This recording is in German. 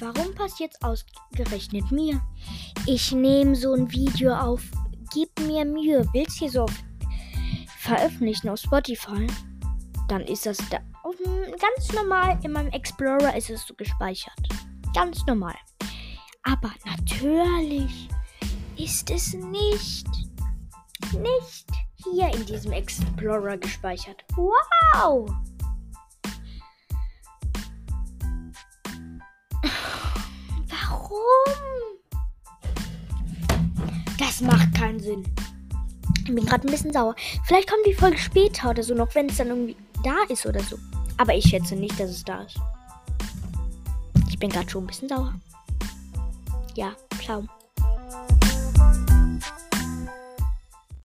warum passiert es ausgerechnet mir? Ich nehme so ein Video auf, gib mir Mühe, willst hier so veröffentlichen auf Spotify, dann ist das da ganz normal in meinem Explorer ist es so gespeichert. Ganz normal. Aber natürlich ist es nicht nicht hier in diesem Explorer gespeichert. Wow! Warum? Das macht keinen Sinn. Ich bin gerade ein bisschen sauer. Vielleicht kommt die Folge später oder so noch, wenn es dann irgendwie da ist oder so. Aber ich schätze nicht, dass es da ist. Ich bin gerade schon ein bisschen sauer. Ja, ciao.